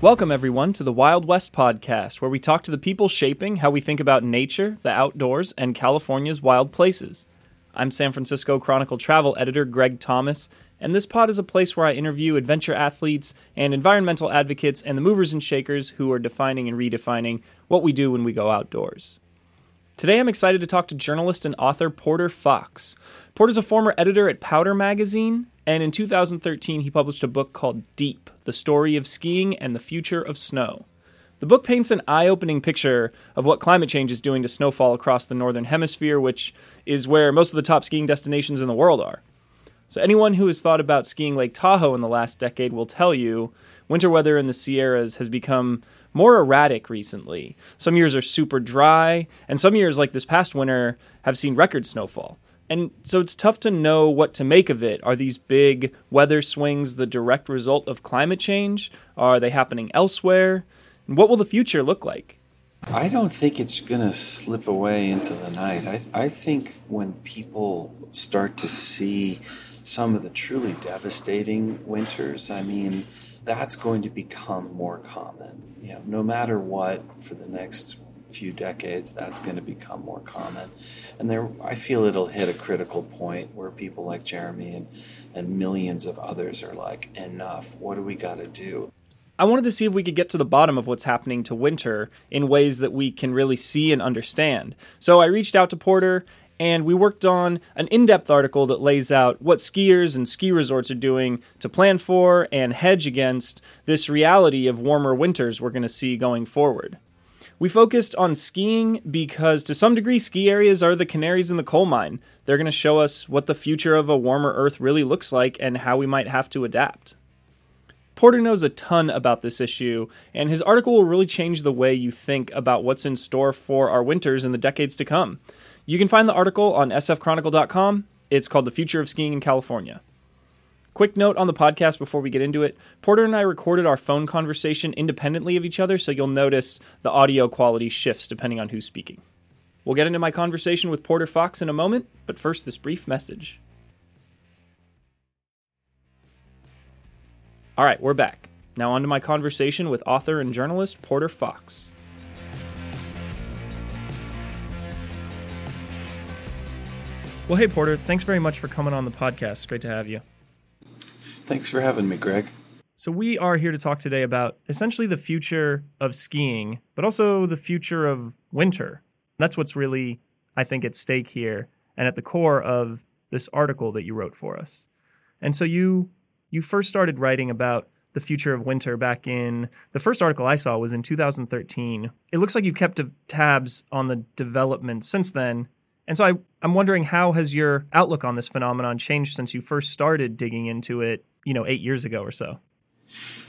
Welcome, everyone, to the Wild West podcast, where we talk to the people shaping how we think about nature, the outdoors, and California's wild places. I'm San Francisco Chronicle travel editor Greg Thomas, and this pod is a place where I interview adventure athletes and environmental advocates and the movers and shakers who are defining and redefining what we do when we go outdoors. Today, I'm excited to talk to journalist and author Porter Fox. Porter's a former editor at Powder Magazine, and in 2013, he published a book called Deep The Story of Skiing and the Future of Snow. The book paints an eye opening picture of what climate change is doing to snowfall across the Northern Hemisphere, which is where most of the top skiing destinations in the world are. So, anyone who has thought about skiing Lake Tahoe in the last decade will tell you winter weather in the Sierras has become more erratic recently. Some years are super dry, and some years, like this past winter, have seen record snowfall. And so it's tough to know what to make of it. Are these big weather swings the direct result of climate change? Are they happening elsewhere? And what will the future look like? I don't think it's going to slip away into the night. I, I think when people start to see some of the truly devastating winters, I mean, that's going to become more common. You know, no matter what for the next few decades that's going to become more common and there i feel it'll hit a critical point where people like jeremy and, and millions of others are like enough what do we got to do I wanted to see if we could get to the bottom of what's happening to winter in ways that we can really see and understand. So I reached out to Porter and we worked on an in depth article that lays out what skiers and ski resorts are doing to plan for and hedge against this reality of warmer winters we're going to see going forward. We focused on skiing because, to some degree, ski areas are the canaries in the coal mine. They're going to show us what the future of a warmer Earth really looks like and how we might have to adapt. Porter knows a ton about this issue, and his article will really change the way you think about what's in store for our winters in the decades to come. You can find the article on sfchronicle.com. It's called The Future of Skiing in California. Quick note on the podcast before we get into it Porter and I recorded our phone conversation independently of each other, so you'll notice the audio quality shifts depending on who's speaking. We'll get into my conversation with Porter Fox in a moment, but first, this brief message. All right, we're back. Now, on to my conversation with author and journalist Porter Fox. Well, hey, Porter, thanks very much for coming on the podcast. Great to have you. Thanks for having me, Greg. So, we are here to talk today about essentially the future of skiing, but also the future of winter. That's what's really, I think, at stake here and at the core of this article that you wrote for us. And so, you you first started writing about the future of winter back in the first article I saw was in 2013. It looks like you've kept tabs on the development since then. And so I, I'm wondering how has your outlook on this phenomenon changed since you first started digging into it you know, eight years ago or so?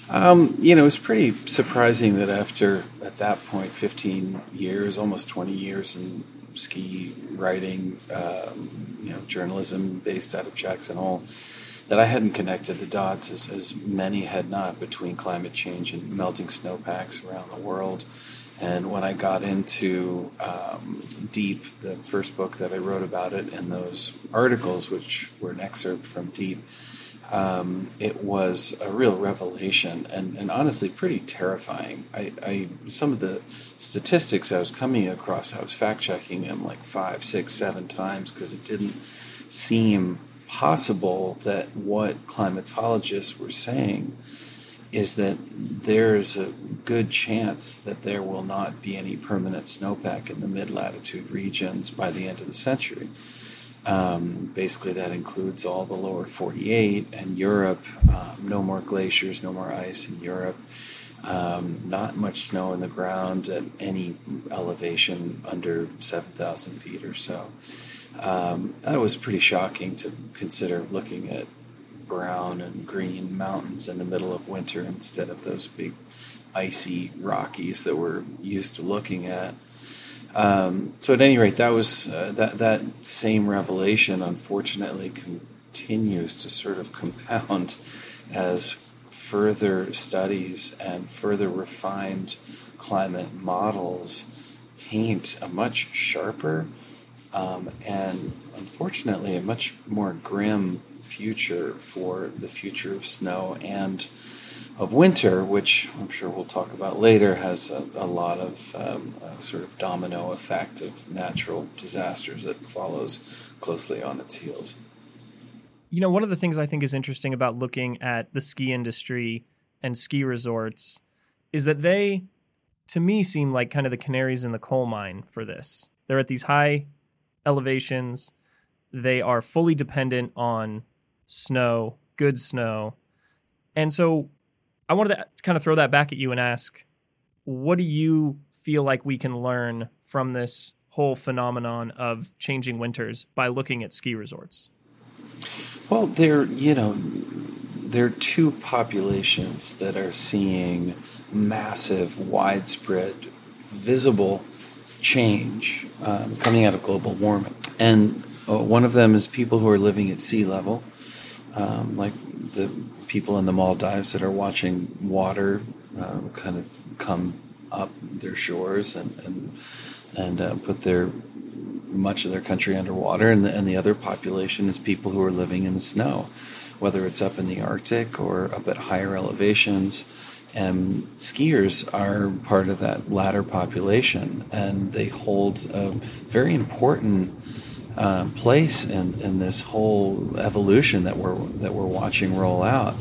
Um, you know, it's pretty surprising that after, at that point, 15 years, almost 20 years in ski writing, um, you know, journalism based out of Jackson Hole, that I hadn't connected the dots as, as many had not between climate change and melting snowpacks around the world. And when I got into um, Deep, the first book that I wrote about it, and those articles, which were an excerpt from Deep, um, it was a real revelation and, and honestly pretty terrifying. I, I, some of the statistics I was coming across, I was fact checking them like five, six, seven times because it didn't seem possible that what climatologists were saying is that there's a good chance that there will not be any permanent snowpack in the mid latitude regions by the end of the century. Um, basically, that includes all the lower 48 and Europe. Um, no more glaciers, no more ice in Europe. Um, not much snow in the ground at any elevation under 7,000 feet or so. Um, that was pretty shocking to consider looking at brown and green mountains in the middle of winter instead of those big icy Rockies that we're used to looking at. Um, so at any rate, that was uh, that that same revelation. Unfortunately, continues to sort of compound as further studies and further refined climate models paint a much sharper um, and unfortunately a much more grim future for the future of snow and of winter, which I'm sure we'll talk about later, has a, a lot of um, sort of domino effect of natural disasters that follows closely on its heels. You know, one of the things I think is interesting about looking at the ski industry and ski resorts is that they, to me, seem like kind of the canaries in the coal mine for this. They're at these high elevations, they are fully dependent on snow, good snow. And so I wanted to kind of throw that back at you and ask what do you feel like we can learn from this whole phenomenon of changing winters by looking at ski resorts? Well, there, you know, there are two populations that are seeing massive, widespread, visible change um, coming out of global warming. And uh, one of them is people who are living at sea level, um, like the people in the Maldives that are watching water uh, kind of come up their shores and and, and uh, put their much of their country underwater, and the, and the other population is people who are living in the snow, whether it's up in the Arctic or up at higher elevations. And skiers are part of that latter population, and they hold a very important uh, place in, in this whole evolution that we're that we're watching roll out.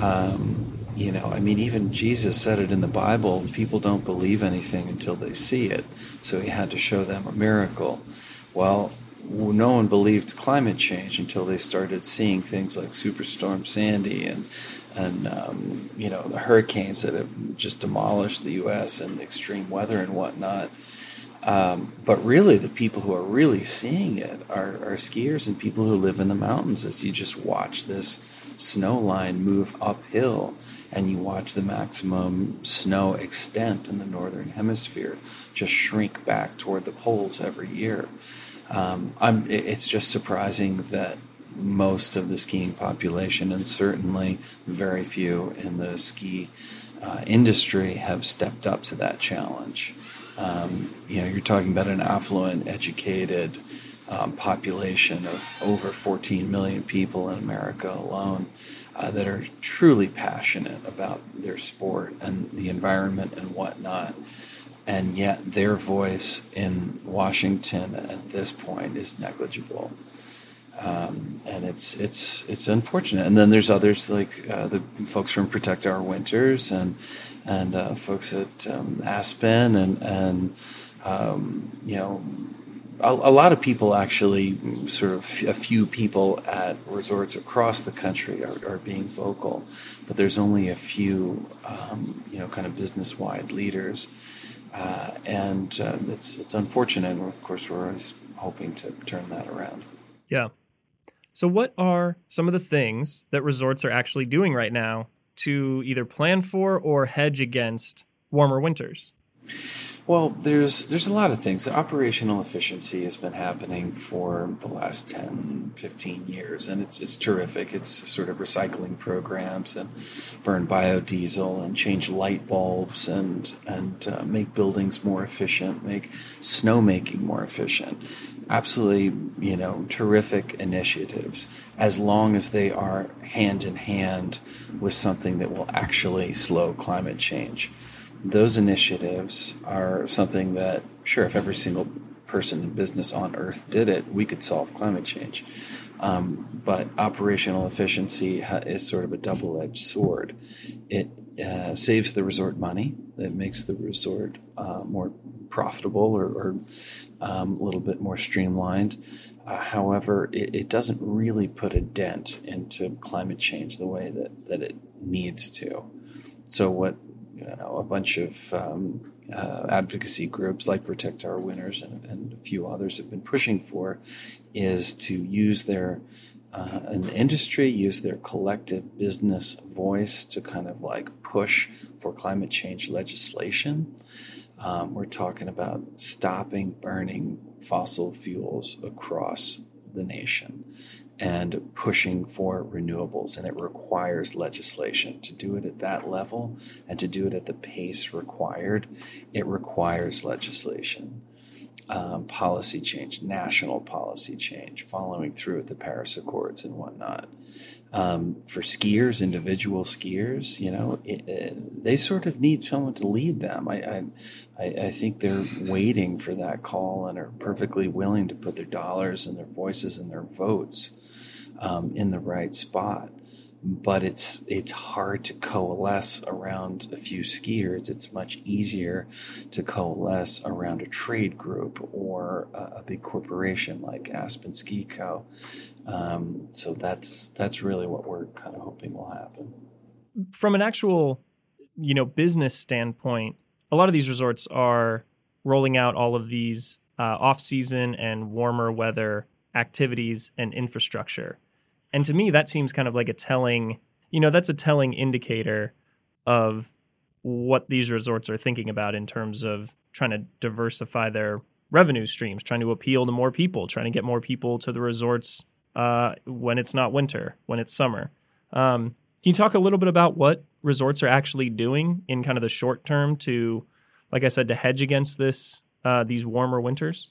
Um, you know, I mean, even Jesus said it in the Bible. People don't believe anything until they see it, so he had to show them a miracle. Well, no one believed climate change until they started seeing things like Superstorm Sandy and and um, you know the hurricanes that have just demolished the U.S. and extreme weather and whatnot. Um, but really, the people who are really seeing it are, are skiers and people who live in the mountains. As you just watch this snow line move uphill, and you watch the maximum snow extent in the northern hemisphere just shrink back toward the poles every year. Um, it's just surprising that most of the skiing population, and certainly very few in the ski uh, industry, have stepped up to that challenge. Um, you know, you're talking about an affluent, educated um, population of over 14 million people in America alone uh, that are truly passionate about their sport and the environment and whatnot. And yet, their voice in Washington at this point is negligible. Um, and it's it's it's unfortunate. And then there's others like uh, the folks from Protect Our Winters and and uh, folks at um, Aspen and and um, you know a, a, lot of people actually sort of a few people at resorts across the country are, are being vocal, but there's only a few um, you know kind of business wide leaders. Uh, and uh, it's it's unfortunate. And of course, we're always hoping to turn that around. Yeah. So, what are some of the things that resorts are actually doing right now to either plan for or hedge against warmer winters? Well, there's there's a lot of things. Operational efficiency has been happening for the last 10, 15 years, and it's it's terrific. It's sort of recycling programs and burn biodiesel and change light bulbs and and uh, make buildings more efficient, make snowmaking more efficient. Absolutely, you know, terrific initiatives as long as they are hand in hand with something that will actually slow climate change those initiatives are something that, sure, if every single person in business on Earth did it, we could solve climate change. Um, but operational efficiency is sort of a double edged sword. It uh, saves the resort money, it makes the resort uh, more profitable or, or um, a little bit more streamlined. Uh, however, it, it, doesn't really put a dent into climate change the way that, that it needs to. So, what you know, a bunch of um, uh, advocacy groups like Protect Our Winters and, and, a few others have been pushing for is to use their uh, an industry use their collective business voice to kind of like push for climate change legislation. Um, we're talking about stopping burning fossil fuels across the nation and pushing for renewables. And it requires legislation to do it at that level and to do it at the pace required. It requires legislation. um, policy change, national policy change, following through with the Paris Accords and whatnot. Um, for skiers, individual skiers, you know, it, it, they sort of need someone to lead them. I, I, I think they're waiting for that call and are perfectly willing to put their dollars and their voices and their votes um, in the right spot but it's it's hard to coalesce around a few skiers. It's much easier to coalesce around a trade group or a, a big corporation like Aspen Ski Co. Um, so that's that's really what we're kind of hoping will happen. From an actual, you know, business standpoint, a lot of these resorts are rolling out all of these uh, off-season and warmer weather activities and infrastructure. And to me, that seems kind of like a telling, you know, that's a telling indicator of what these resorts are thinking about in terms of trying to diversify their revenue streams, trying to appeal to more people, trying to get more people to the resorts uh, when it's not winter, when it's summer. Um, can you talk a little bit about what resorts are actually doing in kind of the short term to, like I said, to hedge against this uh, these warmer winters?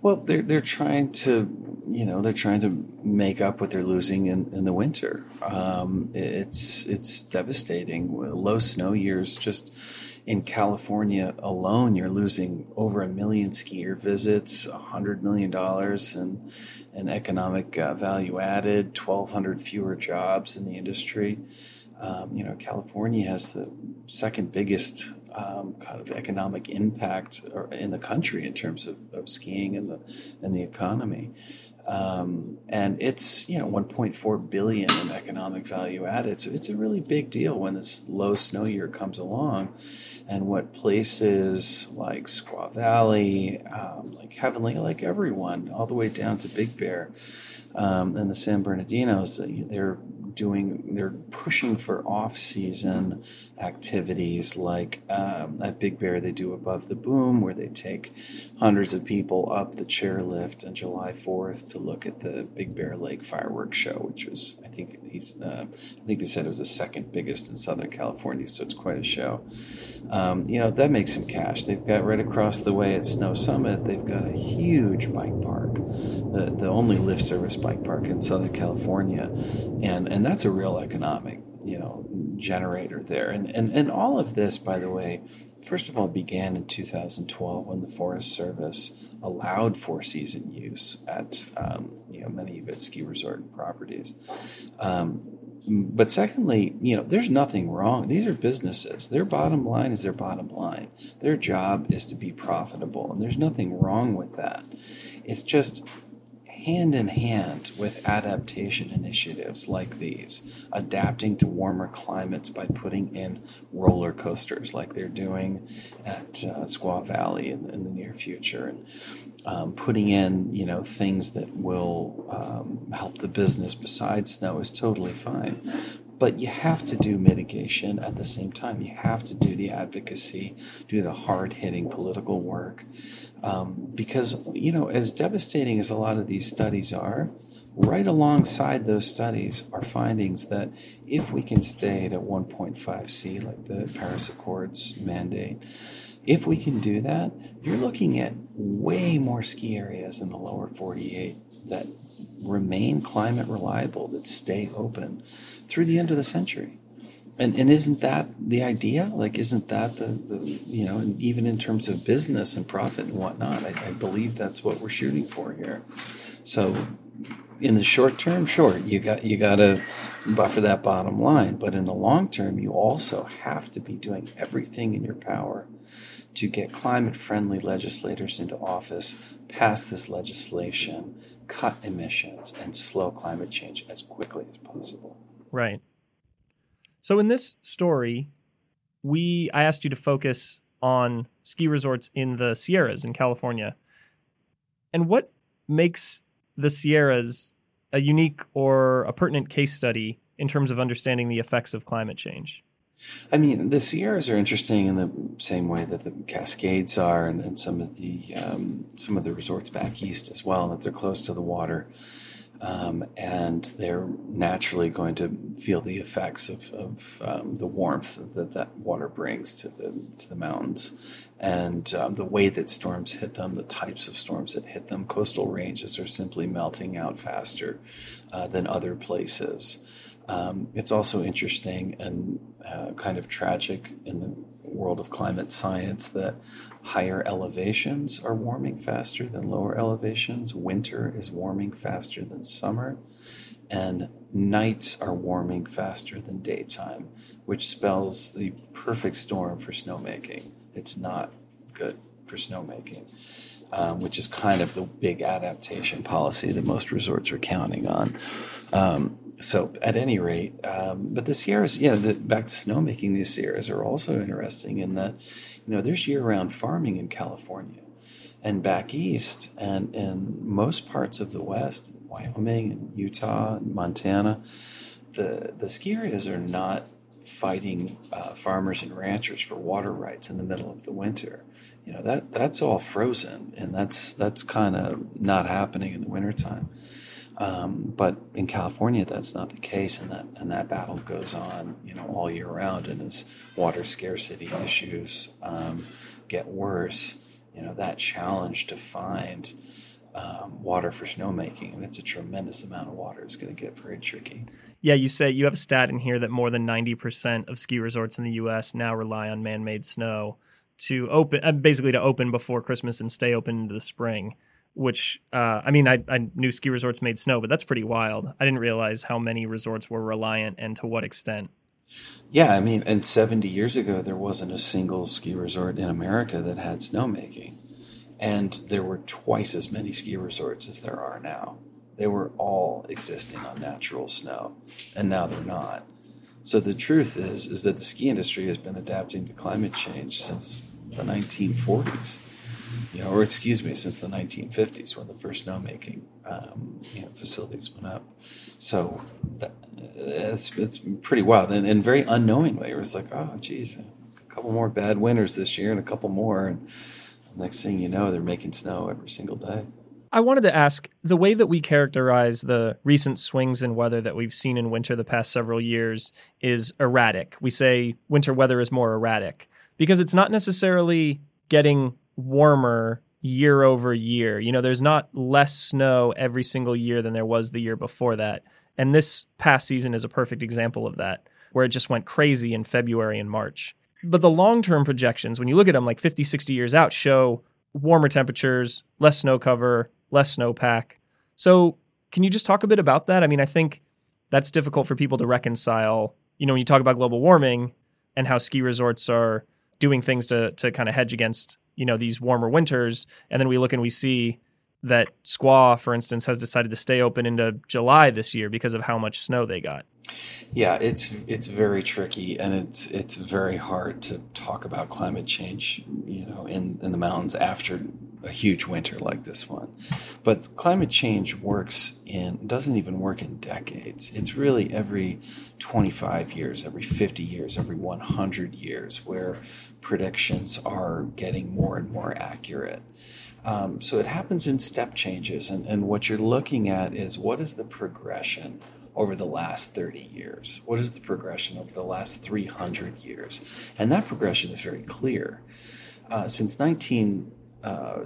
Well, they're they're trying to, you know, they're trying to make up what they're losing in, in the winter. Um, it's it's devastating. Low snow years, just in California alone, you're losing over a million skier visits, hundred million dollars in, in economic uh, value added, twelve hundred fewer jobs in the industry. Um, you know, California has the second biggest um, kind of economic impact in the country in terms of, of skiing and the and the economy. Um, and it's you know 1.4 billion in economic value added. So it's a really big deal when this low snow year comes along, and what places like Squaw Valley, um, like Heavenly, like everyone, all the way down to Big Bear um, and the San Bernardinos, they're doing they're pushing for off-season activities like um, at Big Bear they do above the boom where they take hundreds of people up the chairlift on July 4th to look at the Big Bear Lake fireworks show which was I think he's uh, I think they said it was the second biggest in Southern California so it's quite a show. Um, you know that makes some cash. They've got right across the way at Snow Summit they've got a huge bike park the, the only lift service bike park in Southern California and and that's a real economic you know generator there. And and and all of this by the way first of all began in 2012 when the forest service allowed four season use at um, you know many of its ski resort properties. Um, but secondly you know there's nothing wrong. These are businesses. Their bottom line is their bottom line. Their job is to be profitable and there's nothing wrong with that. It's just hand in hand with adaptation initiatives like these, adapting to warmer climates by putting in roller coasters like they're doing at uh, Squaw Valley in, in, the near future, and um, putting in you know things that will um, help the business besides snow is totally fine. But you have to do mitigation at the same time. You have to do the advocacy, do the hard hitting political work. Um, because, you know, as devastating as a lot of these studies are, right alongside those studies are findings that if we can stay at 1.5 C, like the Paris Accords mandate, if we can do that, you're looking at way more ski areas in the lower 48 that remain climate reliable, that stay open through the end of the century. And, and isn't that the idea? Like, isn't that the, the you know, and even in terms of business and profit and whatnot, I, I believe that's what we're shooting for here. So, in the short term, sure, you got you got to buffer that bottom line, but in the long term, you also have to be doing everything in your power to get climate friendly legislators into office, pass this legislation, cut emissions, and slow climate change as quickly as possible. Right. So in this story, we I asked you to focus on ski resorts in the Sierras in California. And what makes the Sierras a unique or a pertinent case study in terms of understanding the effects of climate change? I mean, the Sierras are interesting in the same way that the Cascades are, and, and some of the um, some of the resorts back east as well, that they're close to the water. Um, and they're naturally going to feel the effects of, of um, the warmth that that water brings to the to the mountains, and um, the way that storms hit them, the types of storms that hit them. Coastal ranges are simply melting out faster uh, than other places. Um, it's also interesting and uh, kind of tragic in the world of climate science that higher elevations are warming faster than lower elevations. Winter is warming faster than summer. And nights are warming faster than daytime, which spells the perfect storm for snowmaking. It's not good for snowmaking, um, which is kind of the big adaptation policy that most resorts are counting on. Um, so at any rate, um, but the Sierras, know, the, back to snowmaking, these Sierras are also interesting in that, you know, there's year-round farming in California, and back east, and in most parts of the West, Wyoming and Utah and Montana, the the ski areas are not fighting uh, farmers and ranchers for water rights in the middle of the winter. You know that that's all frozen, and that's that's kind of not happening in the wintertime. Um, but in California, that's not the case, and that and that battle goes on, you know, all year round. And as water scarcity issues um, get worse, you know, that challenge to find um, water for snowmaking, and it's a tremendous amount of water, is going to get very tricky. Yeah, you say you have a stat in here that more than ninety percent of ski resorts in the U.S. now rely on man-made snow to open, uh, basically to open before Christmas and stay open into the spring which uh, I mean, I, I, knew ski resorts made snow, but that's pretty wild. I didn't realize how many resorts were reliant and to what extent. Yeah, I mean, and 70 years ago, there wasn't a single ski resort in America that had snowmaking. And there were twice as many ski resorts as there are now. They were all existing on natural snow, and now they're not. So the truth is, is that the ski industry has been adapting to climate change since the 1940s you know, or excuse me, since the 1950s when the first snowmaking um, you know, facilities went up. So that, it's it's pretty wild and, and very unknowingly. It was like, oh, geez, a couple more bad winters this year and a couple more, and next thing you know, they're making snow every single day. I wanted to ask the way that we characterize the recent swings in weather that we've seen in winter the past several years is erratic. We say winter weather is more erratic because it's not necessarily getting warmer year over year. You know, there's not less snow every single year than there was the year before that. And this past season is a perfect example of that, where it just went crazy in February and March. But the long term projections, when you look at them like 50, 60 years out, show warmer temperatures, less snow cover, less snowpack. So, can you just talk a bit about that? I mean, I think that's difficult for people to reconcile. You know, when you talk about global warming and how ski resorts are doing things to to kind of hedge against you know these warmer winters, and then we look and we see that Squaw, for instance, has decided to stay open into July this year because of how much snow they got. Yeah, it's it's very tricky, and it's it's very hard to talk about climate change, you know, in in the mountains after a huge winter like this one. But climate change works in doesn't even work in decades. It's really every 25 years, every 50 years, every 100 years where predictions are getting more and more accurate. Um, so it happens in step changes, and, and what you're looking at is what is the progression over the last 30 years? What is the progression over the last 300 years? And that progression is very clear. Uh, since 1970, uh,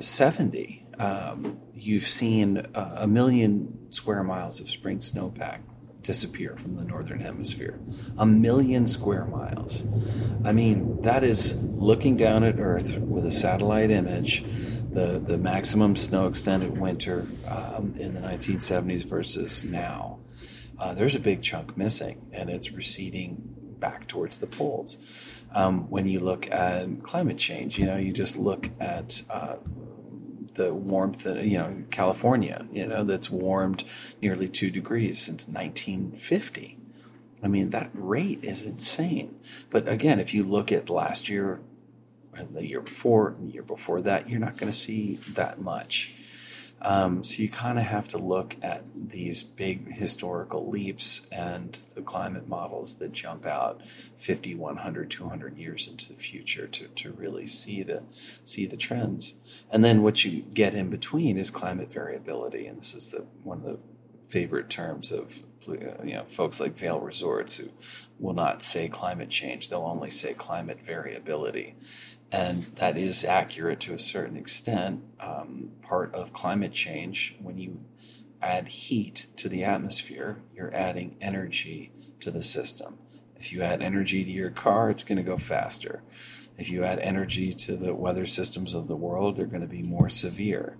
um, you've seen uh, a million square miles of spring snowpack disappear from the northern hemisphere. A million square miles. I mean, that is looking down at Earth with a satellite image. The, the maximum snow extended winter um, in the 1970s versus now. Uh, there's a big chunk missing, and it's receding back towards the poles. Um, when you look at climate change, you know, you just look at uh, the warmth, that you know, California, you know, that's warmed nearly two degrees since 1950. I mean, that rate is insane. But again, if you look at last year, the year before, and the year before that, you're not going to see that much. Um, so you kind of have to look at these big historical leaps and the climate models that jump out 50, 100, 200 years into the future to, to really see the see the trends. And then what you get in between is climate variability, and this is the one of the favorite terms of you know folks like Vail Resorts who will not say climate change; they'll only say climate variability, and that is accurate to a certain extent. Um, part of climate change, when you add heat to the atmosphere, you're adding energy to the system. If you add energy to your car, it's going to go faster. If you add energy to the weather systems of the world, they're going to be more severe.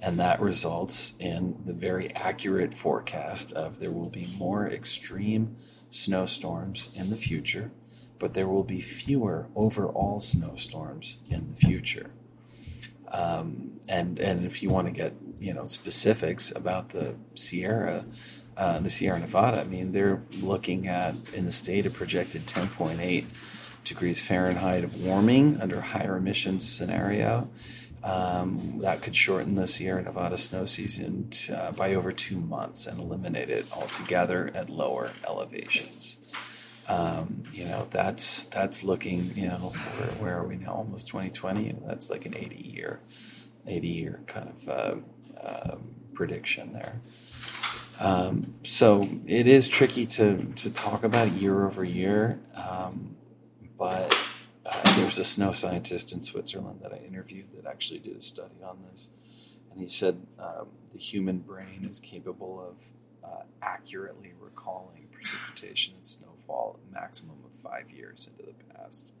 And that results in the very accurate forecast of there will be more extreme snowstorms in the future, but there will be fewer overall snowstorms in the future. Um, and and if you want to get you know specifics about the Sierra, uh, the Sierra Nevada, I mean they're looking at in the state a projected 10.8 degrees Fahrenheit of warming under higher emissions scenario. Um, that could shorten the Sierra Nevada snow season to, uh, by over two months and eliminate it altogether at lower elevations. Um, you know, that's that's looking. You know, where, where, are we now? Almost 2020. That's like an 80 year, 80 year kind of uh, uh, prediction there. Um, so it is tricky to to talk about year over year. Um, but uh, there's a snow scientist in Switzerland that I interviewed that actually did a study on this, and he said um, the human brain is capable of uh, accurately recalling precipitation and snowfall a maximum of five years into the past.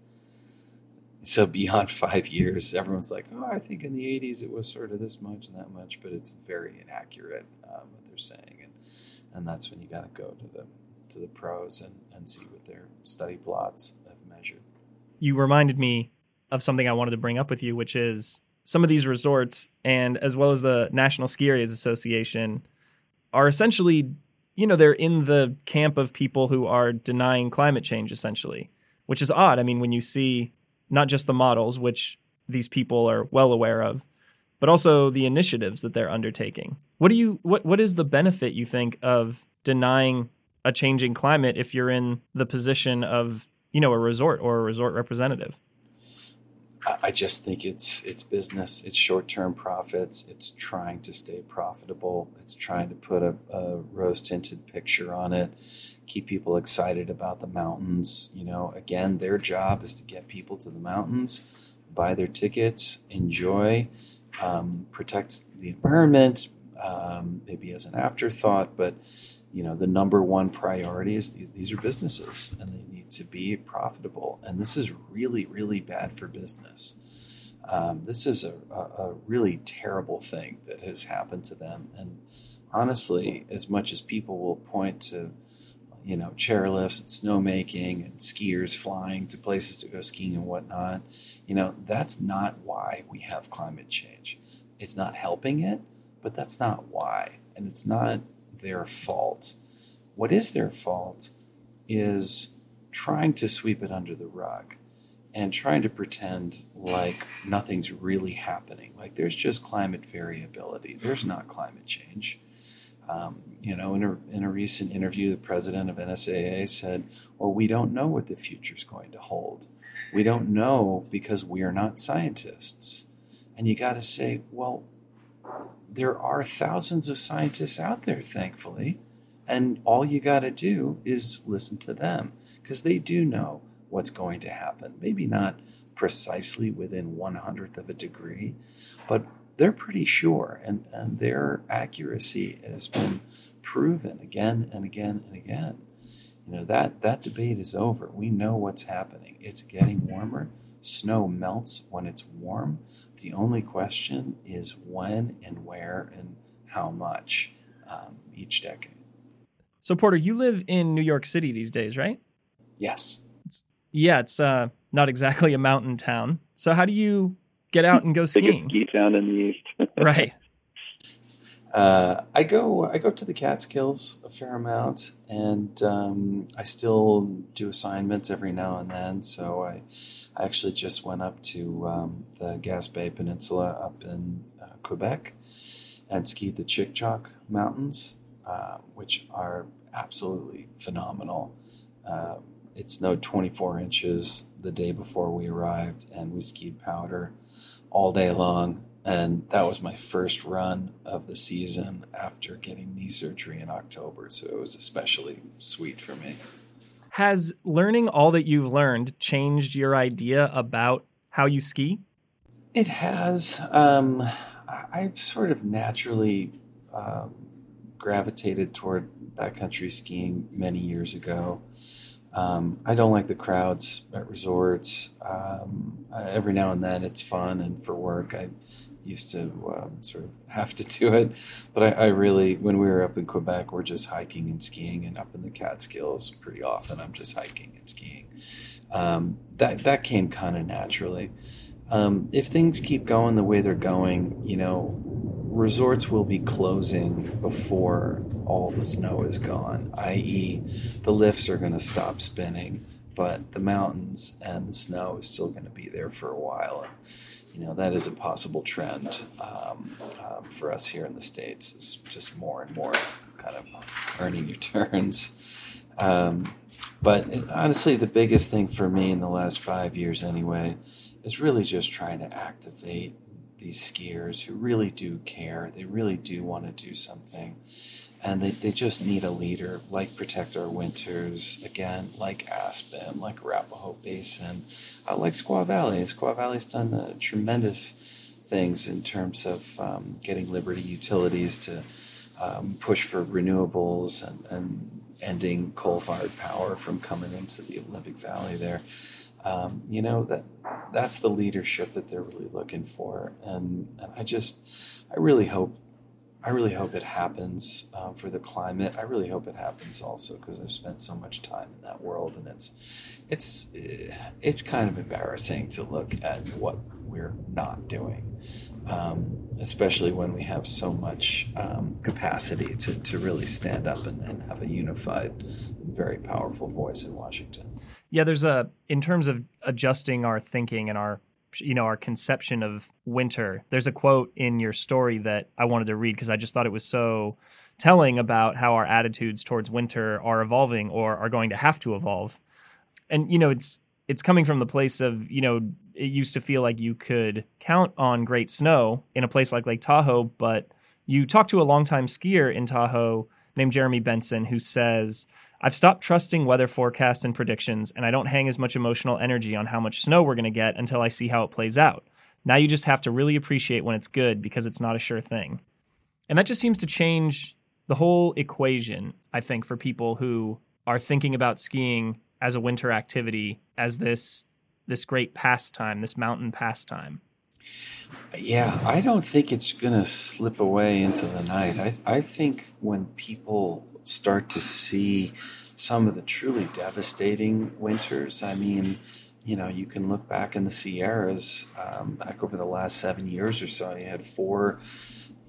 So beyond five years, everyone's like, "Oh, I think in the '80s it was sort of this much and that much," but it's very inaccurate um, what they're saying, and and that's when you got to go to the to the pros and, and see what their study plots have measured. You reminded me of something I wanted to bring up with you, which is some of these resorts and as well as the National Ski Areas Association are essentially, you know, they're in the camp of people who are denying climate change essentially, which is odd. I mean, when you see not just the models, which these people are well aware of, but also the initiatives that they're undertaking. What do you what what is the benefit you think of denying a changing climate if you're in the position of you know a resort or a resort representative i just think it's it's business it's short-term profits it's trying to stay profitable it's trying to put a, a rose-tinted picture on it keep people excited about the mountains you know? Again their job is to get people to the mountains buy their tickets enjoy um, protect the environment um, maybe as an afterthought but you know the number one priority is these are businesses and they need to be profitable. And this is really really bad for business. Um, this is a, a, a, really terrible thing that has happened to them. And honestly as much as people will point to you know chairlifts and snowmaking and skiers flying to places to go skiing and whatnot you know that's not why we have climate change. It's not helping it but that's not why. And it's not their fault. What is their fault is trying to sweep it under the rug and trying to pretend like nothing's really happening. Like there's just climate variability. There's not climate change. Um, you know, in a, in a recent interview, the president of NSAA said, Well, we don't know what the future is going to hold. We don't know because we are not scientists. And you got to say, Well, there are thousands of scientists out there, thankfully. And all you got to do is listen to them because they do know what's going to happen. Maybe not precisely within one hundredth of a degree, but they're pretty sure, and, and their accuracy has been proven again and again and again. You know that that debate is over. We know what's happening. It's getting warmer. Snow melts when it's warm. The only question is when and where and how much um, each decade. So, Porter, you live in New York City these days, right? Yes. It's, yeah, it's uh, not exactly a mountain town. So, how do you get out and go skiing? ski town in the east. right. Uh, I go I go to the Catskills a fair amount, and um, I still do assignments every now and then. So I, I actually just went up to um, the Gaspé Peninsula up in uh, Quebec and skied the Chic-Choc Mountains, uh, which are absolutely phenomenal. Uh, it snowed 24 inches the day before we arrived, and we skied powder all day long And that was my first run of the season after getting knee surgery in October. So it was especially sweet for me. Has learning all that you've learned changed your idea about how you ski? It has. Um, I sort of naturally um, gravitated toward backcountry skiing many years ago. Um, I don't like the crowds at resorts. Um, every now and then it's fun, and for work, I used to um, sort of have to do it. But I, I, really, when we were up in Quebec, we're just hiking and skiing, and up in the Catskills, pretty often I'm just hiking and skiing. Um, that that came kind of naturally. Um, if things keep going the way they're going, you know, resorts will be closing before all the snow is gone, i.e., the lifts are going to stop spinning, but the mountains and the snow is still going to be there for a while. And, you know, that is a possible trend um, um, for us here in the States. It's just more and more kind of earning your turns. Um, but it, honestly, the biggest thing for me in the last five years, anyway, is really just trying to activate these skiers who really do care. They really do want to do something. And they, they just need a leader like Protect Our Winters, again, like Aspen, like Arapahoe Basin, uh, like Squaw Valley. Squaw Valley's done uh, tremendous things in terms of um, getting Liberty Utilities to um, push for renewables and, and ending coal fired power from coming into the Olympic Valley there um, you know that that's the leadership that they're really looking for, and, and I just I really hope I really hope it happens um, for the climate. I really hope it happens also because I've spent so much time in that world, and it's it's it's kind of embarrassing to look at what we're not doing, um, especially when we have so much um, capacity to, to really stand up and, and have a unified, very powerful voice in Washington yeah there's a in terms of adjusting our thinking and our you know our conception of winter there's a quote in your story that i wanted to read because i just thought it was so telling about how our attitudes towards winter are evolving or are going to have to evolve. And you know it's it's coming from the place of you know it used to feel like you could count on great snow in a place like lake tahoe but you talk to a longtime skier in tahoe named jeremy benson who says I've stopped trusting weather forecasts and predictions, and I don't hang as much emotional energy on how much snow we're going to get until I see how it plays out. Now you just have to really appreciate when it's good because it's not a sure thing. And that just seems to change the whole equation, I think, for people who are thinking about skiing as a winter activity, as this this great pastime, this mountain pastime. Yeah, I don't think it's going to slip away into the night. I, I think when people start to see some of the truly devastating winters. I mean, you know, you can look back in the Sierras um, back over the last seven years or so. And you had four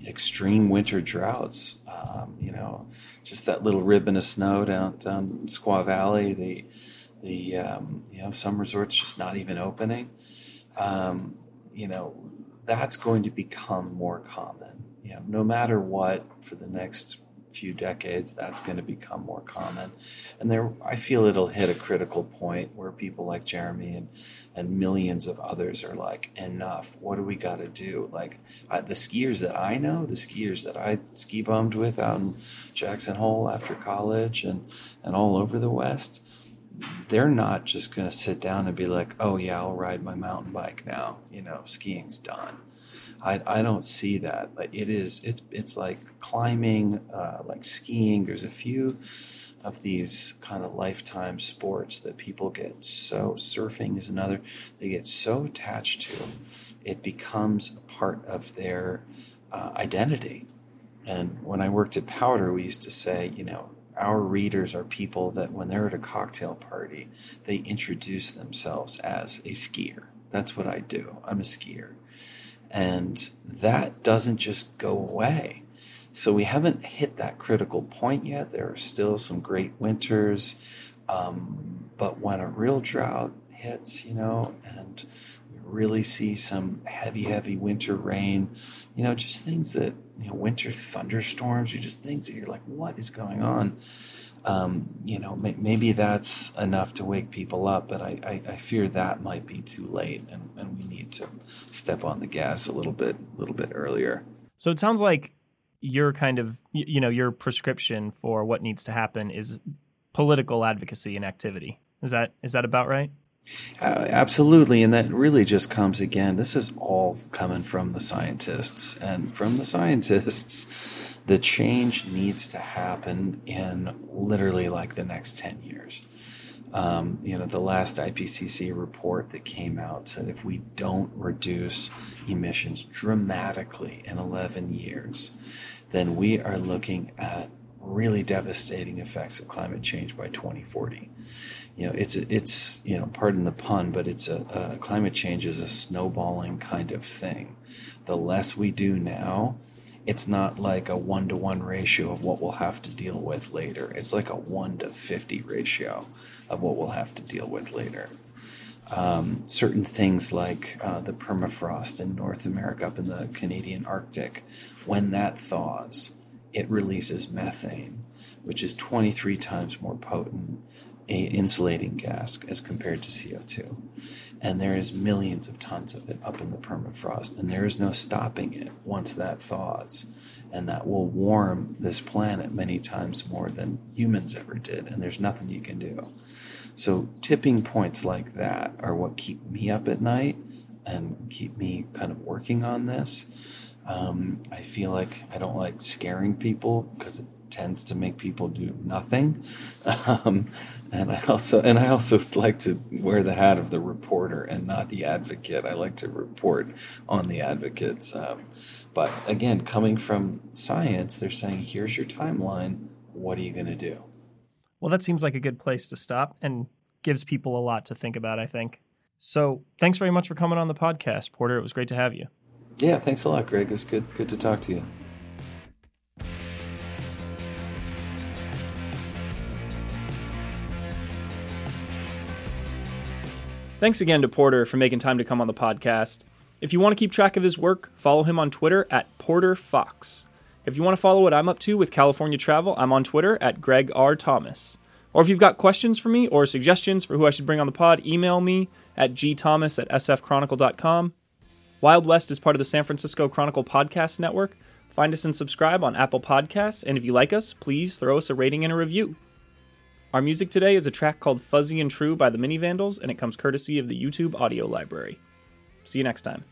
extreme winter droughts. Um, you know, just that little ribbon of snow down down Squaw Valley. The the um, you know some resorts just not even opening. Um, you know, that's going to become more common. You know, no matter what for the next few decades, that's going to become more common. And there, I feel it'll hit a critical point where people like Jeremy and, and millions of others are like, enough. What do we got to do? Like I, the skiers that I know, the skiers that I ski bummed with out in Jackson Hole after college and, and all over the West, they're not just going to sit down and be like, oh yeah, I'll ride my mountain bike now. You know, skiing's done I, I don't see that. It is, it's it's like climbing, uh, like skiing. There's a few of these kind of lifetime sports that people get so. Surfing is another. They get so attached to, it becomes a part of their uh, identity. And when I worked at Powder, we used to say, you know, our readers are people that when they're at a cocktail party, they introduce themselves as a skier. That's what I do. I'm a skier. And that doesn't just go away. So we haven't hit that critical point yet. There are still some great winters. Um, but when a real drought hits, you know, and we really see some heavy, heavy winter rain. You know, just things that you know, winter thunderstorms. You just things that you're like, what is going on? Um, you know, may, maybe that's enough to wake people up, but I, I, I fear that might be too late, and, and we need to step on the gas a little bit, a little bit earlier. So it sounds like your kind of, you know, your prescription for what needs to happen is political advocacy and activity. Is that is that about right? Uh, absolutely, and that really just comes again. This is all coming from the scientists, and from the scientists, the change needs to happen in literally like the next ten years. Um, you know, the last IPCC report that came out said if we don't reduce emissions dramatically in 11 years, then we are looking at really devastating effects of climate change by 2040 you know, it's it's you know, pardon the pun, but it's a, a climate change is a snowballing kind of thing. The less we do now, it's not like a one to one ratio of what we'll have to deal with later. It's like a one to fifty ratio of what we'll have to deal with later. Um, certain things like uh, the permafrost in North America, up in the Canadian Arctic, when that thaws, it releases methane, which is 23 times more potent a insulating gas as compared to CO2. And there is millions of tons of it up in the permafrost, and there is no stopping it once that thaws. And that will warm this planet many times more than humans ever did, and there's nothing you can do. So, tipping points like that are what keep me up at night and keep me kind of working on this. Um, I feel like I don't like scaring people because tends to make people do nothing. Um, and I also and I also like to wear the hat of the reporter and not the advocate. I like to report on the advocates. Um, but again, coming from science, they're saying, "Here's your timeline. What are you going to do?" Well, that seems like a good place to stop and gives people a lot to think about. I think. So, thanks very much for coming on the podcast, Porter. It was great to have you. Yeah, thanks a lot, Greg. It was good good to talk to you. Thanks again to Porter for making time to come on the podcast. If you want to keep track of his work, follow him on Twitter at Porter Fox. If you want to follow what I'm up to with California travel, I'm on Twitter at Greg R. Thomas. Or if you've got questions for me or suggestions for who I should bring on the pod, email me at gthomas at sfchronicle.com. Wild West is part of the San Francisco Chronicle Podcast Network. Find us and subscribe on Apple Podcasts, and if you like us, please throw us a rating and a review. Our music today is a track called Fuzzy and True by the Mini Vandals, and it comes courtesy of the YouTube audio library. See you next time.